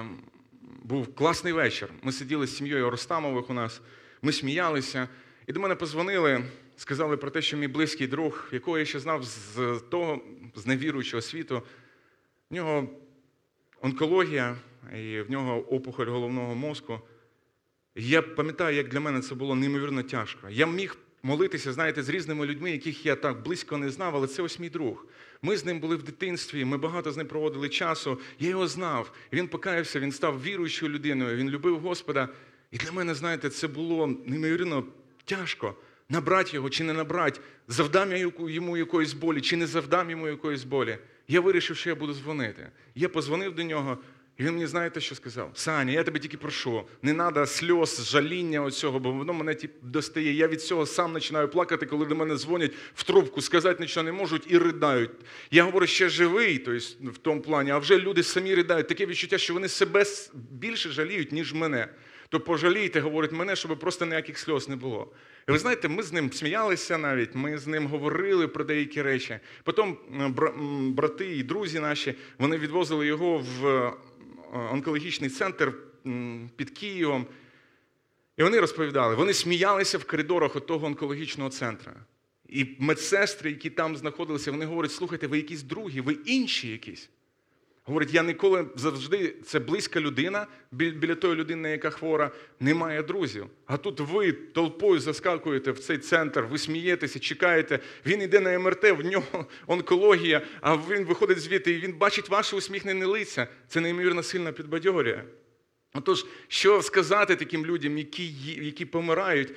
був класний вечір. Ми сиділи з сім'єю Ростамових у нас, ми сміялися, і до мене позвонили, сказали про те, що мій близький друг, якого я ще знав з того, з невіруючого світу, в нього онкологія, і в нього опухоль головного мозку. Я пам'ятаю, як для мене це було неймовірно тяжко. Я міг молитися, знаєте, з різними людьми, яких я так близько не знав, але це ось мій друг. Ми з ним були в дитинстві, ми багато з ним проводили часу. Я його знав. Він покаявся, він став віруючою людиною, він любив Господа. І для мене, знаєте, це було неймовірно тяжко. Набрати його чи не набрати, завдам я йому якоїсь болі, чи не завдам йому якоїсь болі. Я вирішив, що я буду дзвонити. Я позвонив до нього, і він мені знаєте, що сказав? Саня, я тебе тільки прошу, не треба сльоз, жаління оцього, бо воно мене ті, достає. Я від цього сам починаю плакати, коли до мене дзвонять в трубку, сказати нічого не можуть і ридають. Я говорю, ще живий, тобто в тому плані, а вже люди самі ридають. Таке відчуття, що вони себе більше жаліють, ніж мене. То пожалійте, говорить мене, щоб просто ніяких сльоз не було. І ви знаєте, ми з ним сміялися навіть, ми з ним говорили про деякі речі. Потім е, брати і друзі наші вони відвозили його в онкологічний центр під Києвом. І вони розповідали, вони сміялися в коридорах от того онкологічного центру. І медсестри, які там знаходилися, вони говорять: слухайте, ви якісь другі, ви інші якісь. Говорить, я ніколи завжди це близька людина бі- біля тої людини, яка хвора, немає друзів. А тут ви толпою заскакуєте в цей центр, ви смієтеся, чекаєте. Він йде на МРТ, в нього онкологія, а він виходить звідти і він бачить ваше усміхнене лиця. Це неймовірно сильно підбадьорює. Отож, що сказати таким людям, які, які помирають,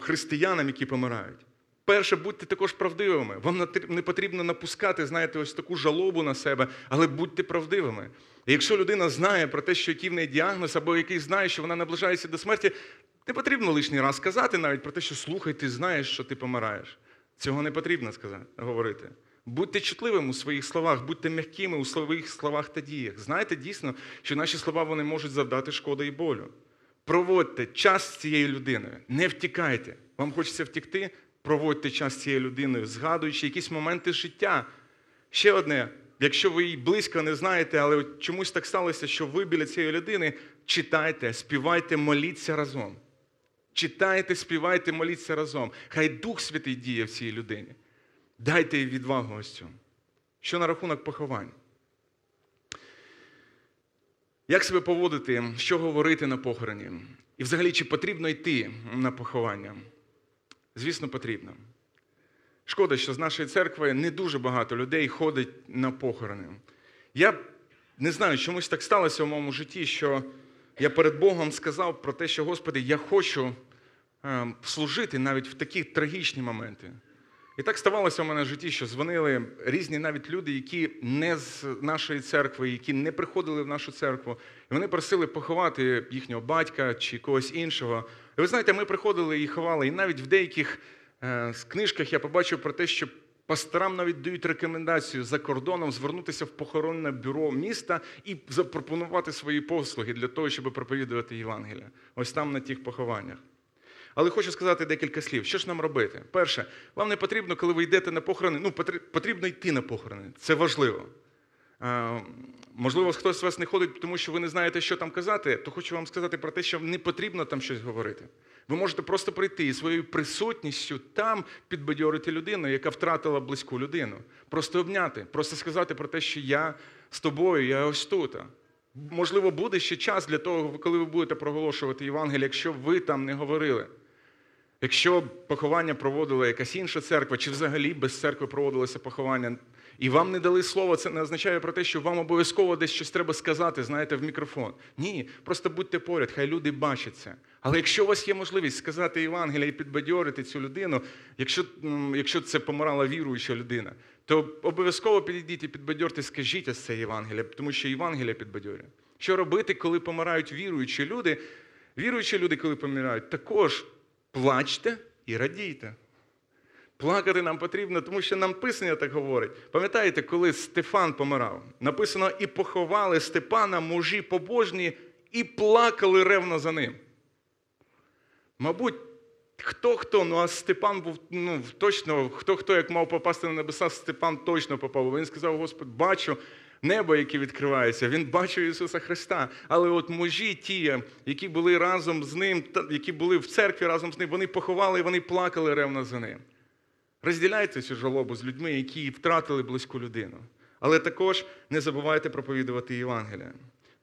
християнам, які помирають? Перше, будьте також правдивими. Вам не потрібно напускати, знаєте, ось таку жалобу на себе, але будьте правдивими. І якщо людина знає про те, що який в неї діагноз, або який знає, що вона наближається до смерті, не потрібно лишній раз сказати навіть про те, що слухай, ти знаєш, що ти помираєш. Цього не потрібно сказати, говорити. Будьте чутливими у своїх словах, будьте м'якими у своїх словах та діях. Знайте дійсно, що наші слова вони можуть завдати шкоди і болю. Проводьте час з цією людиною, не втікайте. Вам хочеться втікти, проводьте час з цією людиною, згадуючи якісь моменти життя. Ще одне, якщо ви її близько не знаєте, але чомусь так сталося, що ви біля цієї людини читайте, співайте, моліться разом. Читайте, співайте, моліться разом. Хай Дух Святий діє в цій людині. Дайте їй відвагу ось цю. Що на рахунок поховань? Як себе поводити, що говорити на похороні? І взагалі, чи потрібно йти на поховання? Звісно, потрібно. Шкода, що з нашої церкви не дуже багато людей ходить на похорони. Я не знаю, чомусь так сталося в моєму житті, що я перед Богом сказав про те, що Господи, я хочу е, служити навіть в такі трагічні моменти. І так ставалося в мене в житті, що дзвонили різні навіть люди, які не з нашої церкви, які не приходили в нашу церкву, і вони просили поховати їхнього батька чи когось іншого. Ви знаєте, ми приходили і ховали, і навіть в деяких е, книжках я побачив про те, що пасторам навіть дають рекомендацію за кордоном звернутися в похоронне бюро міста і запропонувати свої послуги для того, щоб проповідувати Євангелія. Ось там на тих похованнях. Але хочу сказати декілька слів. Що ж нам робити? Перше, вам не потрібно, коли ви йдете на похорони, ну, потрібно йти на похорони. Це важливо. Можливо, хтось з вас не ходить, тому що ви не знаєте, що там казати, то хочу вам сказати про те, що не потрібно там щось говорити. Ви можете просто прийти і своєю присутністю там підбадьорити людину, яка втратила близьку людину. Просто обняти, просто сказати про те, що я з тобою, я ось тут. Можливо, буде ще час для того, коли ви будете проголошувати Євангеліє, якщо ви там не говорили. Якщо поховання проводила якась інша церква, чи взагалі без церкви проводилося поховання, і вам не дали слово, це не означає про те, що вам обов'язково десь щось треба сказати, знаєте, в мікрофон. Ні, просто будьте поряд, хай люди бачать це. Але якщо у вас є можливість сказати Євангелія і підбадьорити цю людину, якщо, якщо це помирала віруюча людина, то обов'язково підійдіть і підбадьорте, скажіть ось це Євангелія, тому що Євангелія підбадьорює. Що робити, коли помирають віруючі люди? Віруючі люди, коли помирають, також плачте і радійте. Плакати нам потрібно, тому що нам Писання так говорить. Пам'ятаєте, коли Стефан помирав? Написано, і поховали Степана мужі побожні, і плакали ревно за ним. Мабуть, хто хто, ну а Степан був ну, точно, хто хто як мав попасти на небеса, Степан точно попав. Він сказав: Господь, бачу небо, яке відкривається. Він бачив Ісуса Христа. Але от мужі, ті, які були разом з ним, які були в церкві разом з ним, вони поховали і вони плакали ревно за ним. Розділяйте цю жалобу з людьми, які втратили близьку людину. Але також не забувайте проповідувати Євангелія.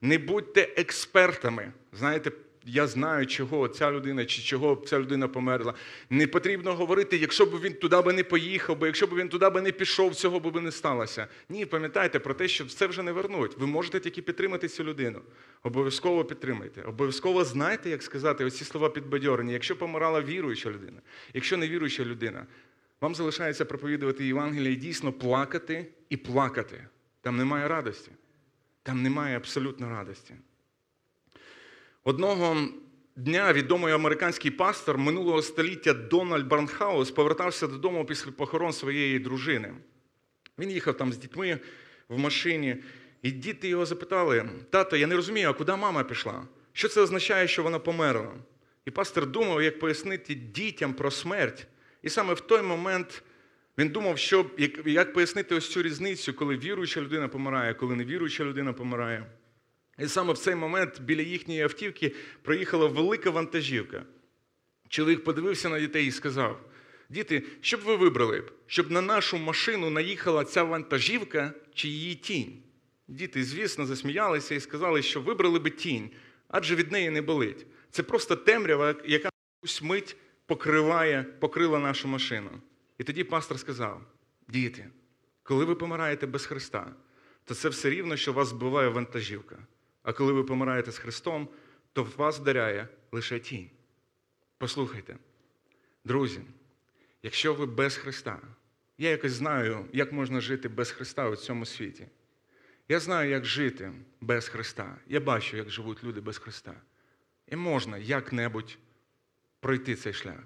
Не будьте експертами. Знаєте, я знаю, чого ця людина чи чого ця людина померла. Не потрібно говорити, якщо б він туди би не поїхав, бо якщо б він туди би не пішов, цього б не сталося. Ні, пам'ятайте про те, що це вже не вернуть. Ви можете тільки підтримати цю людину. Обов'язково підтримайте. Обов'язково знайте, як сказати оці слова підбадьорені. Якщо помирала віруюча людина, якщо не віруюча людина, вам залишається проповідувати Євангеліє і дійсно плакати і плакати. Там немає радості. Там немає абсолютно радості. Одного дня відомий американський пастор минулого століття Дональд Барнхаус повертався додому після похорон своєї дружини. Він їхав там з дітьми в машині, і діти його запитали: тато, я не розумію, а куди мама пішла? Що це означає, що вона померла? І пастор думав, як пояснити дітям про смерть. І саме в той момент він думав, що як, як пояснити ось цю різницю, коли віруюча людина помирає, коли невіруюча людина помирає. І саме в цей момент біля їхньої автівки проїхала велика вантажівка. Чоловік подивився на дітей і сказав: Діти, що б ви вибрали щоб на нашу машину наїхала ця вантажівка чи її тінь? Діти, звісно, засміялися і сказали, що вибрали би тінь, адже від неї не болить. Це просто темрява, яка якусь мить покриває, покрила нашу машину. І тоді пастор сказав: Діти, коли ви помираєте без Христа, то це все рівно, що вас збиває вантажівка. А коли ви помираєте з Христом, то вас вдаряє лише тінь. Послухайте, друзі, якщо ви без Христа, я якось знаю, як можна жити без Христа у цьому світі. Я знаю, як жити без Христа. Я бачу, як живуть люди без Христа. І можна як-небудь пройти цей шлях.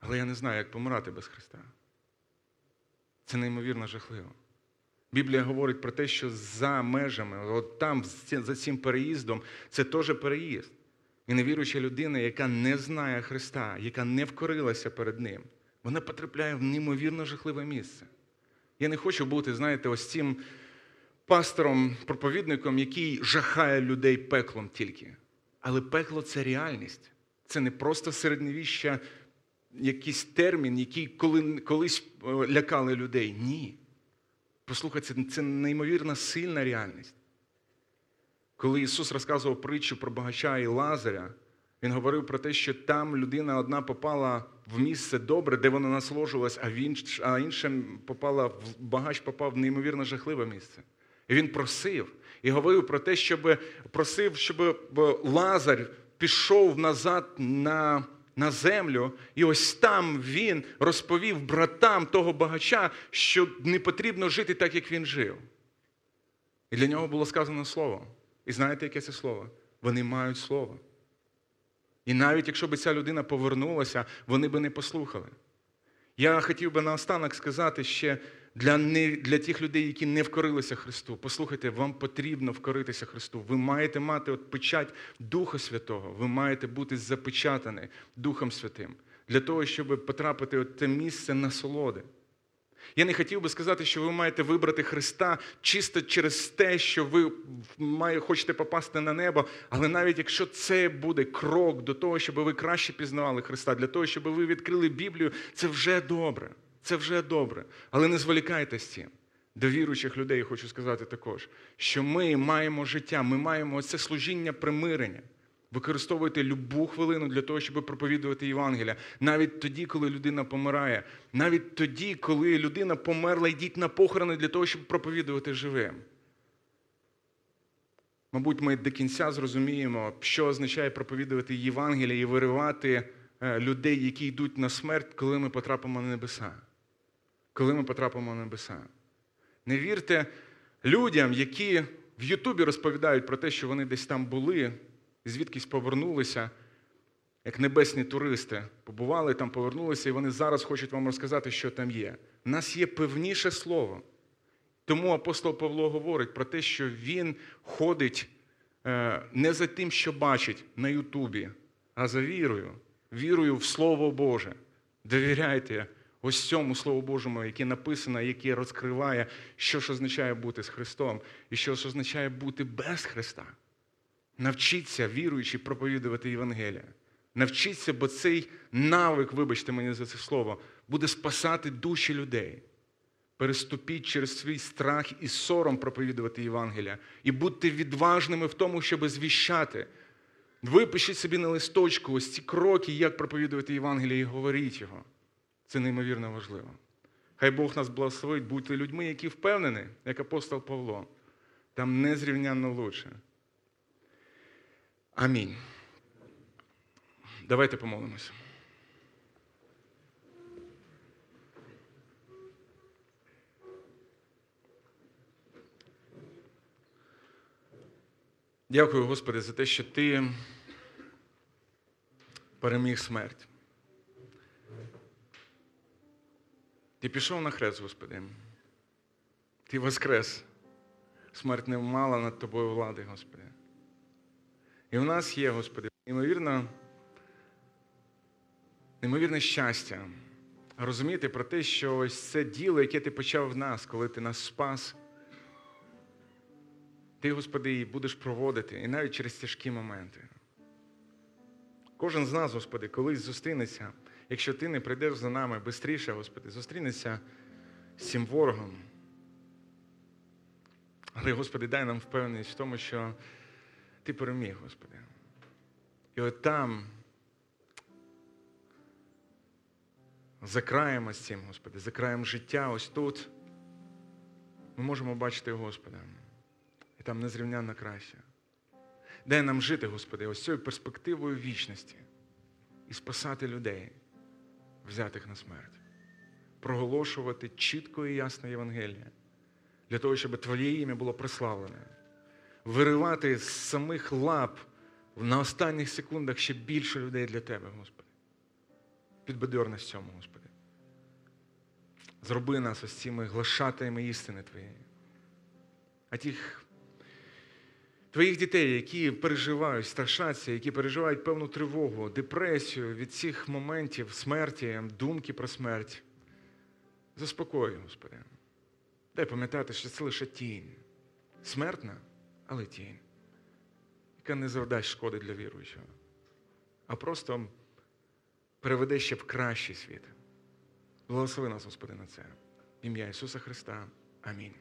Але я не знаю, як помирати без Христа. Це неймовірно жахливо. Біблія говорить про те, що за межами, от там, за цим переїздом, це теж переїзд. І невіруюча людина, яка не знає Христа, яка не вкорилася перед Ним, вона потрапляє в неймовірно жахливе місце. Я не хочу бути, знаєте, ось цим пастором, проповідником, який жахає людей пеклом тільки. Але пекло це реальність. Це не просто середньовіща, якийсь термін, який коли, колись е, лякали людей. Ні. Послухайте, це, неймовірно сильна реальність. Коли Ісус розказував притчу про багача і Лазаря, Він говорив про те, що там людина одна попала в місце добре, де вона насолоджувалась, а, він, а інша попала багач попав в неймовірно жахливе місце. І він просив і говорив про те, щоб просив, щоб Лазар пішов назад на, на землю, і ось там він розповів братам того багача, що не потрібно жити так, як він жив. І для нього було сказано слово. І знаєте, яке це слово? Вони мають слово. І навіть якщо б ця людина повернулася, вони би не послухали. Я хотів би наостанок сказати ще для, не, для тих людей, які не вкорилися Христу. Послухайте, вам потрібно вкоритися Христу. Ви маєте мати от печать Духа Святого, ви маєте бути запечатані Духом Святим для того, щоб потрапити в те місце насолоди. Я не хотів би сказати, що ви маєте вибрати Христа чисто через те, що ви хочете попасти на небо, але навіть якщо це буде крок до того, щоб ви краще пізнавали Христа, для того, щоб ви відкрили Біблію, це вже добре. Це вже добре. Але не зволікайте з цим. До віруючих людей хочу сказати також, що ми маємо життя, ми маємо це служіння примирення. Використовуйте любу хвилину для того, щоб проповідувати Євангелія. Навіть тоді, коли людина помирає, навіть тоді, коли людина померла, йдіть на похорони для того, щоб проповідувати живим. Мабуть, ми до кінця зрозуміємо, що означає проповідувати Євангелія і виривати е, людей, які йдуть на смерть, коли ми потрапимо на небеса. Коли ми потрапимо на небеса. Не вірте людям, які в Ютубі розповідають про те, що вони десь там були, звідкись повернулися, як небесні туристи. Побували там, повернулися, і вони зараз хочуть вам розказати, що там є. У нас є певніше слово. Тому апостол Павло говорить про те, що він ходить е, не за тим, що бачить на Ютубі, а за вірою, вірою в Слово Боже. Довіряйте ось цьому Слову Божому, яке написано, яке розкриває, що ж означає бути з Христом і що ж означає бути без Христа. Навчіться, віруючи, проповідувати Євангелія. Навчіться, бо цей навик, вибачте мені за це слово, буде спасати душі людей. Переступіть через свій страх і сором проповідувати Євангелія. І будьте відважними в тому, щоб звіщати. Випишіть собі на листочку ось ці кроки, як проповідувати Євангеліє, і говоріть його. Це неймовірно важливо. Хай Бог нас благословить бути людьми, які впевнені, як апостол Павло, там незрівнянно лучше. Амінь. Давайте помолимося. Дякую, Господи, за те, що Ти переміг смерть. Ти пішов на хрест, Господи. Ти воскрес. Смерть не мала над тобою влади, Господи. І в нас є, Господи, неймовірно, неймовірне щастя розуміти про те, що ось це діло, яке ти почав в нас, коли ти нас спас. Ти, Господи, і будеш проводити, і навіть через тяжкі моменти. Кожен з нас, Господи, колись зустрінеться, якщо ти не прийдеш за нами швидше, Господи, зустрінеться з цим ворогом. Але, Господи, дай нам впевненість в тому, що Ти переміг, Господи. І от там, за краєм ось цим, Господи, за краєм життя, ось тут, ми можемо бачити Господа. І там незрівнянно краще. Дай нам жити, Господи, ось цією перспективою вічності і спасати людей, взятих на смерть, проголошувати чітко і ясно Євангеліє, для того, щоб Твоє ім'я було прославлене, виривати з самих лап на останніх секундах ще більше людей для Тебе, Господи. Підбадьор нас цьому, Господи. Зроби нас ось цими глашатаями істини Твоєї. А тих твоїх дітей, які переживають, страшаться, які переживають певну тривогу, депресію від цих моментів смерті, думки про смерть. Заспокой, Господи. Дай пам'ятати, що це лише тінь. Смертна, але тінь, яка не завдасть шкоди для віруючого, а просто переведе ще в кращий світ. Благослови нас, Господи, на це. Ім'я Ісуса Христа. Амінь.